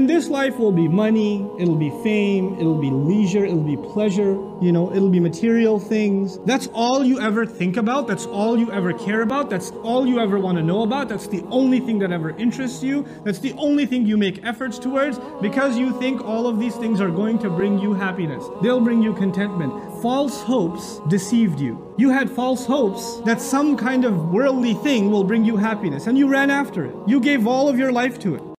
And this life will be money, it'll be fame, it'll be leisure, it'll be pleasure, you know, it'll be material things. That's all you ever think about, that's all you ever care about, that's all you ever want to know about, that's the only thing that ever interests you, that's the only thing you make efforts towards because you think all of these things are going to bring you happiness. They'll bring you contentment. False hopes deceived you. You had false hopes that some kind of worldly thing will bring you happiness and you ran after it. You gave all of your life to it.